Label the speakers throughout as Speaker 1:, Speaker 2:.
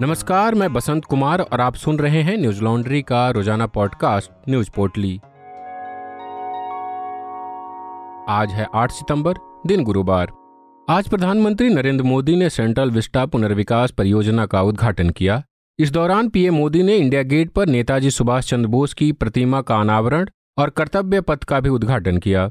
Speaker 1: नमस्कार, मैं बसंत कुमार और आप सुन रहे हैं न्यूज़ लॉन्ड्री का रोज़ाना पॉडकास्ट, न्यूज़ पोर्टली। आज है 8 सितंबर, दिन गुरुवार। आज प्रधानमंत्री नरेंद्र मोदी ने सेंट्रल विस्टा पुनर्विकास परियोजना का उद्घाटन किया। इस दौरान पीएम मोदी ने इंडिया गेट पर नेताजी सुभाष चंद्र बोस की प्रतिमा का अनावरण और कर्तव्य पथ का भी उद्घाटन किया।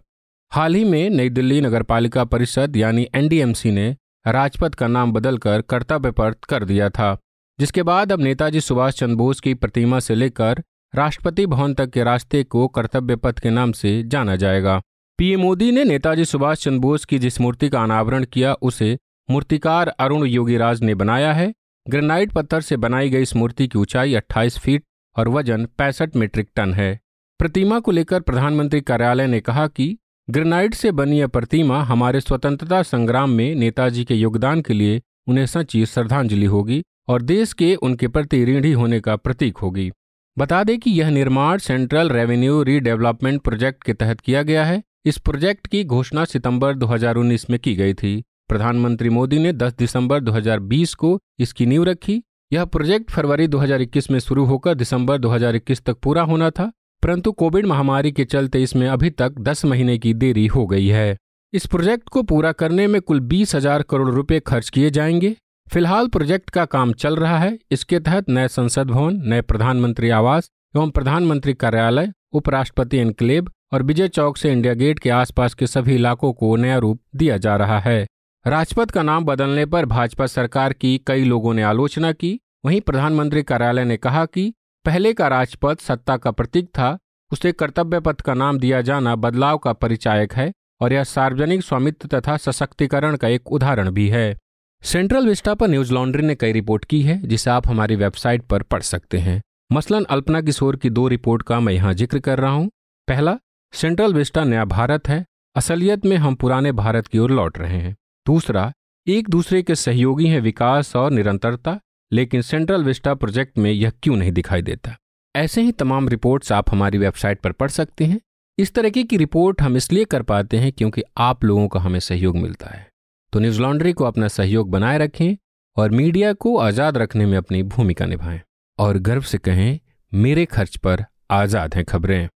Speaker 1: हाल ही में नई दिल्ली नगरपालिका परिषद यानी एनडीएमसी ने राजपथ का नाम बदलकर कर्तव्य पथ कर दिया था। जिसके बाद अब नेताजी सुभाष चंद्र बोस की प्रतिमा से लेकर राष्ट्रपति भवन तक के रास्ते को कर्तव्य पथ के नाम से जाना जाएगा। पीएम मोदी ने नेताजी सुभाष चंद्र बोस की जिस मूर्ति का अनावरण किया, उसे मूर्तिकार अरुण योगीराज ने बनाया है। ग्रेनाइट पत्थर से बनाई गई इस मूर्ति की ऊंचाई 28 फीट और वज़न पैंसठ मीट्रिक टन है। प्रतिमा को लेकर प्रधानमंत्री कार्यालय ने कहा कि ग्रेनाइट से बनी यह प्रतिमा हमारे स्वतंत्रता संग्राम में नेताजी के योगदान के लिए उन्हें सच्ची श्रद्धांजलि होगी। और देश के उनके प्रति ऋणी होने का प्रतीक होगी। बता दें कि यह निर्माण सेंट्रल रेवेन्यू रीडेवलपमेंट प्रोजेक्ट के तहत किया गया है। इस प्रोजेक्ट की घोषणा सितंबर 2019 में की गई थी। प्रधानमंत्री मोदी ने 10 दिसंबर 2020 को इसकी नींव रखी। यह प्रोजेक्ट फरवरी 2021 में शुरू होकर दिसंबर 2021 तक पूरा होना था, परंतु कोविड महामारी के चलते इसमें अभी तक 10 महीने की देरी हो गई है। इस प्रोजेक्ट को पूरा करने में कुल बीस हज़ार करोड़ रुपए खर्च किए जाएँगे। फ़िलहाल प्रोजेक्ट का काम चल रहा है। इसके तहत नए संसद भवन, नए प्रधानमंत्री आवास एवं प्रधानमंत्री कार्यालय, उपराष्ट्रपति एनक्लेव और विजय चौक से इंडिया गेट के आसपास के सभी इलाकों को नया रूप दिया जा रहा है। राजपथ का नाम बदलने पर भाजपा सरकार की कई लोगों ने आलोचना की। वहीं प्रधानमंत्री कार्यालय ने कहा कि पहले का राजपथ सत्ता का प्रतीक था। उसे कर्तव्य पथ का नाम दिया जाना बदलाव का परिचायक है और यह सार्वजनिक स्वामित्व तथा सशक्तिकरण का एक उदाहरण भी है। सेंट्रल विस्टा पर न्यूज़ लॉन्ड्री ने कई रिपोर्ट की है, जिसे आप हमारी वेबसाइट पर पढ़ सकते हैं। मसलन अल्पना किशोर की दो रिपोर्ट का मैं यहाँ ज़िक्र कर रहा हूँ। पहला, सेंट्रल विस्टा नया भारत है, असलियत में हम पुराने भारत की ओर लौट रहे हैं। दूसरा, एक दूसरे के सहयोगी हैं विकास और निरंतरता, लेकिन सेंट्रल विस्टा प्रोजेक्ट में यह क्यों नहीं दिखाई देता? ऐसे ही तमाम रिपोर्ट्स आप हमारी वेबसाइट पर पढ़ सकते हैं। इस तरीके की रिपोर्ट हम इसलिए कर पाते हैं क्योंकि आप लोगों का हमें सहयोग मिलता है। तो न्यूज़ लॉन्ड्री को अपना सहयोग बनाए रखें और मीडिया को आज़ाद रखने में अपनी भूमिका निभाएँ और गर्व से कहें, मेरे खर्च पर आज़ाद हैं खबरें।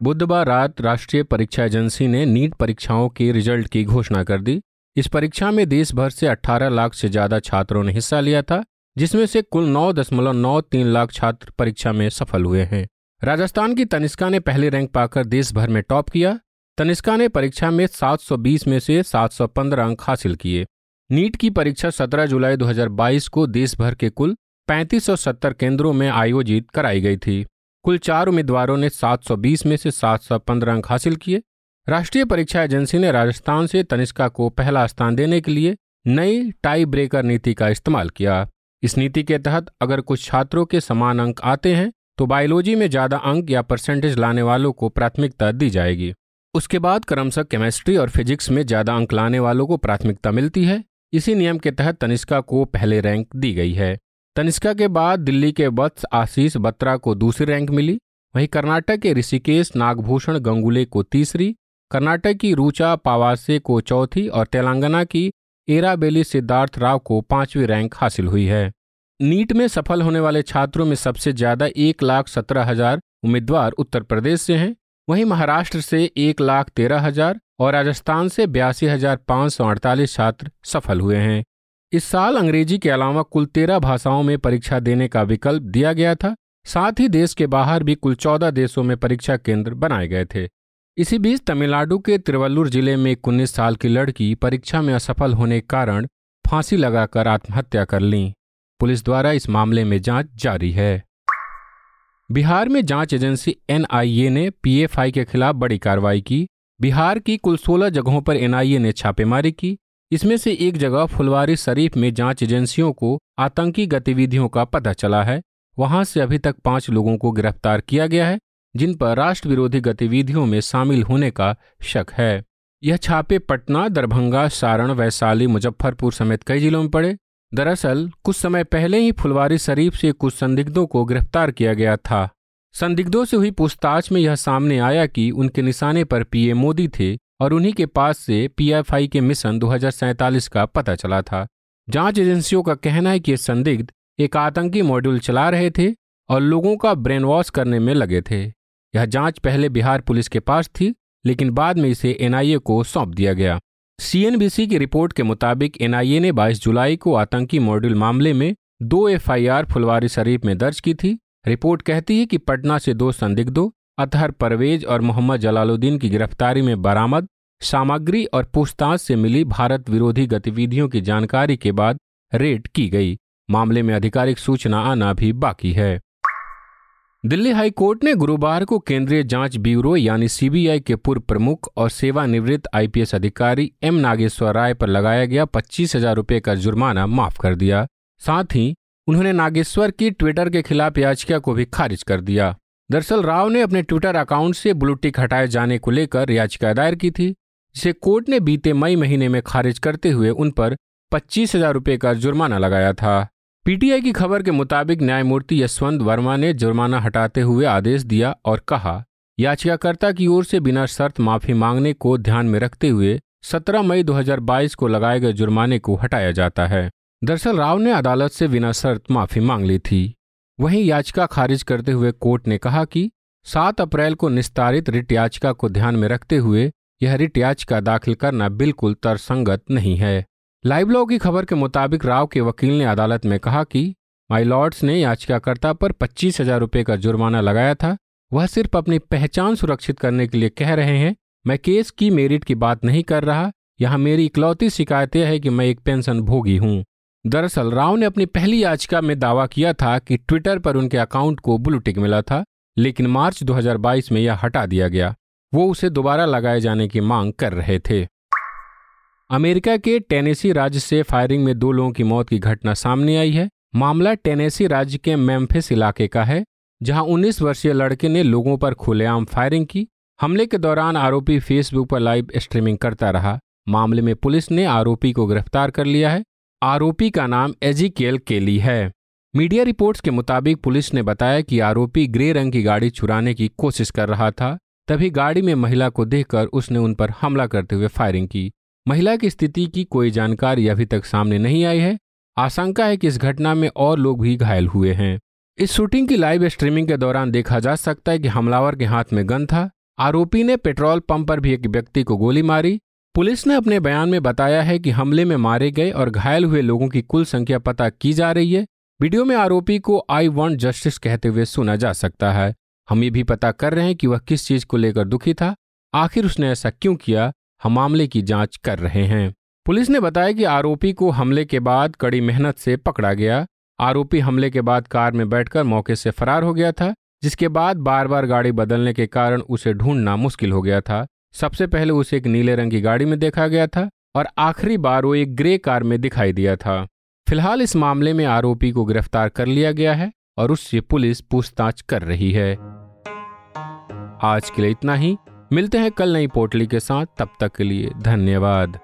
Speaker 1: बुधवार रात राष्ट्रीय परीक्षा एजेंसी ने नीट परीक्षाओं के रिज़ल्ट की घोषणा कर दी। इस परीक्षा में देश भर से 18 लाख से ज़्यादा छात्रों ने हिस्सा लिया था, जिसमें से कुल नौ दशमलव नौ तीन लाख छात्र परीक्षा में सफल हुए हैं। राजस्थान की तनिष्का ने पहले रैंक पाकर देश भर में टॉप किया। तनिष्का ने परीक्षा में 720 में से 715 अंक हासिल किए। नीट की परीक्षा 17 जुलाई 2022 को देश भर के कुल 3570 केंद्रों में आयोजित कराई गई थी। कुल चार उम्मीदवारों ने 720 में से 715 अंक हासिल किए। राष्ट्रीय परीक्षा एजेंसी ने राजस्थान से तनिष्का को पहला स्थान देने के लिए नई टाई ब्रेकर नीति का इस्तेमाल किया। इस नीति के तहत अगर कुछ छात्रों के समान अंक आते हैं तो बायोलॉजी में ज़्यादा अंक या परसेंटेज लाने वालों को प्राथमिकता दी जाएगी। उसके बाद क्रमशः केमिस्ट्री और फिजिक्स में ज़्यादा अंक लाने वालों को प्राथमिकता मिलती है। इसी नियम के तहत तनिष्का को पहले रैंक दी गई है। तनिष्का के बाद दिल्ली के वत्स आशीष बत्रा को दूसरी रैंक मिली। वहीं कर्नाटक के ऋषिकेश, नागभूषण गंगुले को तीसरी, कर्नाटक की रूचा पावासे को चौथी और तेलंगाना की एराबेली सिद्धार्थ राव को पांचवी रैंक हासिल हुई है। नीट में सफल होने वाले छात्रों में सबसे ज़्यादा एक लाख सत्रह हज़ार उम्मीदवार उत्तर प्रदेश से हैं। वहीं महाराष्ट्र से एक लाख तेरह हज़ार और राजस्थान से बयासी हज़ार पाँच सौ अड़तालीस छात्र सफल हुए हैं। इस साल अंग्रेज़ी के अलावा कुल तेरह भाषाओं में परीक्षा देने का विकल्प दिया गया था। साथ ही देश के बाहर भी कुल चौदह देशों में परीक्षा केंद्र बनाए गए थे। इसी बीच तमिलनाडु के तिरुवल्लुर ज़िले में एक उन्नीस साल की लड़की परीक्षा में असफल होने के कारण फांसी लगाकर आत्महत्या कर ली। पुलिस द्वारा इस मामले में जाँच जारी है। बिहार में जाँच एजेंसी एनआईए ने पीएफआई के खिलाफ बड़ी कार्रवाई की। बिहार की कुल 16 जगहों पर एनआईए ने छापेमारी की। इसमें से एक जगह फुलवारी शरीफ में जाँच एजेंसियों को आतंकी गतिविधियों का पता चला है। वहाँ से अभी तक पाँच लोगों को गिरफ़्तार किया गया है, जिन पर राष्ट्र विरोधी गतिविधियों में शामिल होने का शक है। यह छापे पटना, दरभंगा, सारण, वैशाली, मुजफ्फरपुर समेत कई जिलों में पड़े। दरअसल, कुछ समय पहले ही फुलवारी शरीफ से कुछ संदिग्धों को गिरफ़्तार किया गया था। संदिग्धों से हुई पूछताछ में यह सामने आया कि उनके निशाने पर पीएम मोदी थे और उन्हीं के पास से पीएफआई के मिशन दो हज़ार सैंतालीस का पता चला था। जाँच एजेंसियों का कहना है कि ये संदिग्ध एक आतंकी मॉड्यूल चला रहे थे और लोगों का ब्रेन वॉश करने में लगे थे। यह जाँच पहले बिहार पुलिस के पास थी, लेकिन बाद में इसे एनआईए को सौंप दिया गया। सीएनबीसी की रिपोर्ट के मुताबिक एनआईए ने 22 जुलाई को आतंकी मॉड्यूल मामले में दो एफआईआर फुलवारी शरीफ में दर्ज की थी। रिपोर्ट कहती है कि पटना से दो संदिग्धों, अतहर परवेज और मोहम्मद जलालुद्दीन की गिरफ्तारी में बरामद, सामग्री और पूछताछ से मिली भारत विरोधी गतिविधियों की जानकारी के बाद रेड की गई। मामले में आधिकारिक सूचना आना भी बाकी है। दिल्ली हाई कोर्ट ने गुरुवार को केंद्रीय जाँच ब्यूरो यानी सीबीआई के पूर्व प्रमुख और सेवानिवृत्त आईपीएस अधिकारी एम नागेश्वर राय पर लगाया गया पच्चीस हज़ार रुपये का जुर्माना माफ़ कर दिया। साथ ही उन्होंने नागेश्वर की ट्विटर के खिलाफ याचिका को भी खारिज कर दिया। दरअसल राव ने अपने ट्विटर अकाउंट से ब्लूटिक हटाए जाने को लेकर याचिका दायर की थी, जिसे कोर्ट ने बीते मई महीने में खारिज करते हुए उन पर पच्चीस हज़ार रुपये का जुर्माना लगाया था। पीटीआई की खबर के मुताबिक न्यायमूर्ति यशवंत वर्मा ने जुर्माना हटाते हुए आदेश दिया और कहा याचिकाकर्ता की ओर से बिना शर्त माफ़ी मांगने को ध्यान में रखते हुए 17 मई 2022 को लगाए गए जुर्माने को हटाया जाता है। दरअसल राव ने अदालत से बिना शर्त माफ़ी मांग ली थी। वहीं याचिका खारिज करते हुए कोर्ट ने कहा कि 7 अप्रैल को निस्तारित रिट याचिका को ध्यान में रखते हुए यह रिट याचिका दाखिल करना बिल्कुल तर्कसंगत नहीं है। लाइव लॉ की खबर के मुताबिक राव के वकील ने अदालत में कहा कि माई लॉर्ड्स ने याचिकाकर्ता पर पच्चीस हज़ार रुपये का जुर्माना लगाया था। वह सिर्फ़ अपनी पहचान सुरक्षित करने के लिए कह रहे हैं, मैं केस की मेरिट की बात नहीं कर रहा, यहाँ मेरी इकलौती शिकायत यह है कि मैं एक पेंशन भोगी हूँ। दरअसल राव ने अपनी पहली याचिका में दावा किया था कि ट्विटर पर उनके अकाउंट को ब्लू टिक मिला था, लेकिन मार्च 2022 में यह हटा दिया गया। वो उसे दोबारा लगाए जाने की मांग कर रहे थे। अमेरिका के टेनेसी राज्य से फायरिंग में दो लोगों की मौत की घटना सामने आई है। मामला टेनेसी राज्य के मेम्फिस इलाके का है, जहाँ 19 वर्षीय लड़के ने लोगों पर खुलेआम फायरिंग की। हमले के दौरान आरोपी फेसबुक पर लाइव स्ट्रीमिंग करता रहा। मामले में पुलिस ने आरोपी को गिरफ़्तार कर लिया है। आरोपी का नाम एजिकेल केली है। मीडिया रिपोर्ट्स के मुताबिक पुलिस ने बताया कि आरोपी ग्रे रंग की गाड़ी चुराने की कोशिश कर रहा था, तभी गाड़ी में महिला को देखकर उसने उन पर हमला करते हुए फायरिंग की। महिला की स्थिति की कोई जानकारी अभी तक सामने नहीं आई है। आशंका है कि इस घटना में और लोग भी घायल हुए हैं। इस शूटिंग की लाइव स्ट्रीमिंग के दौरान देखा जा सकता है कि हमलावर के हाथ में गन था। आरोपी ने पेट्रोल पंप पर भी एक व्यक्ति को गोली मारी। पुलिस ने अपने बयान में बताया है कि हमले में मारे गए और घायल हुए लोगों की कुल संख्या पता की जा रही है। वीडियो में आरोपी को आई वॉन्ट जस्टिस कहते हुए सुना जा सकता है। हम ये भी पता कर रहे हैं कि वह किस चीज़ को लेकर दुखी था। आखिर उसने ऐसा क्यों किया? हम मामले की जाँच कर रहे हैं। पुलिस ने बताया कि आरोपी को हमले के बाद कड़ी मेहनत से पकड़ा गया। आरोपी हमले के बाद कार में बैठकर मौके से फरार हो गया था, जिसके बाद बार बार गाड़ी बदलने के कारण उसे ढूंढना मुश्किल हो गया था। सबसे पहले उसे एक नीले रंग की गाड़ी में देखा गया था और आखिरी बार वो एक ग्रे कार में दिखाई दिया था। फ़िलहाल इस मामले में आरोपी को गिरफ़्तार कर लिया गया है और उससे पुलिस पूछताछ कर रही है। आज के लिए इतना ही। मिलते हैं कल नई पोटली के साथ, तब तक के लिए धन्यवाद।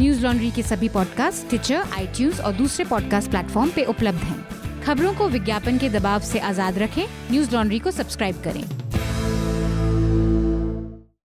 Speaker 2: न्यूज़ लॉन्ड्री के सभी पॉडकास्ट ट्विटर आई और दूसरे पॉडकास्ट प्लेटफॉर्म पे उपलब्ध हैं। खबरों को विज्ञापन के दबाव से आज़ाद रखें। न्यूज़ लॉन्ड्री को सब्सक्राइब करें।